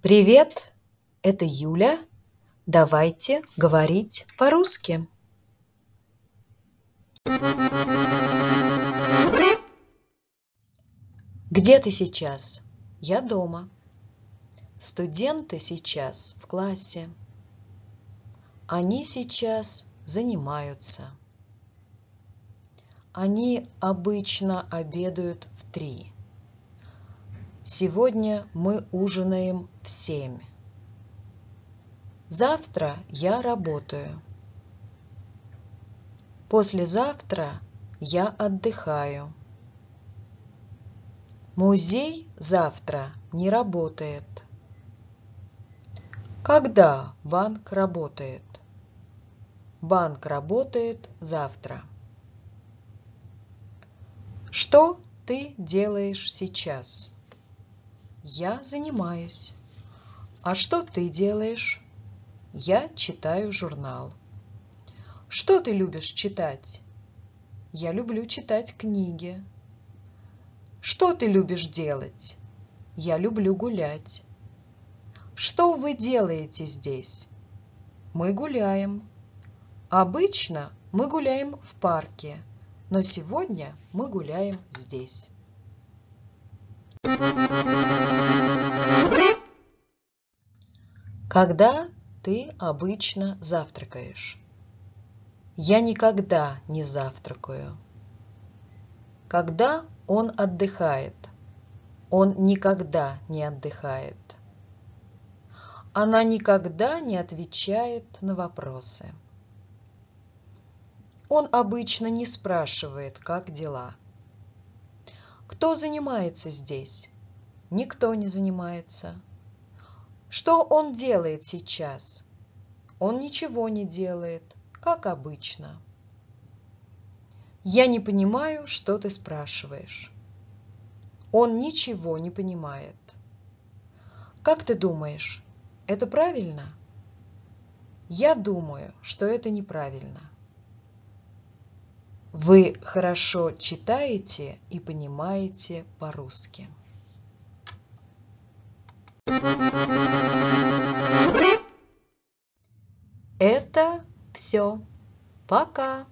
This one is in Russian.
Привет, это Юля. Давайте говорить по-русски. Где ты сейчас? Я дома. Студенты сейчас в классе. Они сейчас занимаются. Они обычно обедают в три. Сегодня мы ужинаем в семь. Завтра я работаю. Послезавтра я отдыхаю. Музей завтра не работает. Когда банк работает? Банк работает завтра. Что ты делаешь сейчас? Я занимаюсь. А что ты делаешь? Я читаю журнал. Что ты любишь читать? Я люблю читать книги. Что ты любишь делать? Я люблю гулять. Что вы делаете здесь? Мы гуляем. Обычно мы гуляем в парке, но сегодня мы гуляем здесь. Когда ты обычно завтракаешь? Я никогда не завтракаю. Когда он отдыхает? Он никогда не отдыхает. Она никогда не отвечает на вопросы. Он обычно не спрашивает, как дела. Кто занимается здесь? Никто не занимается. Что он делает сейчас? Он ничего не делает, как обычно. Я не понимаю, что ты спрашиваешь. Он ничего не понимает. Как ты думаешь, это правильно? Я думаю, что это неправильно. Вы хорошо читаете и понимаете по-русски. Это все. Пока.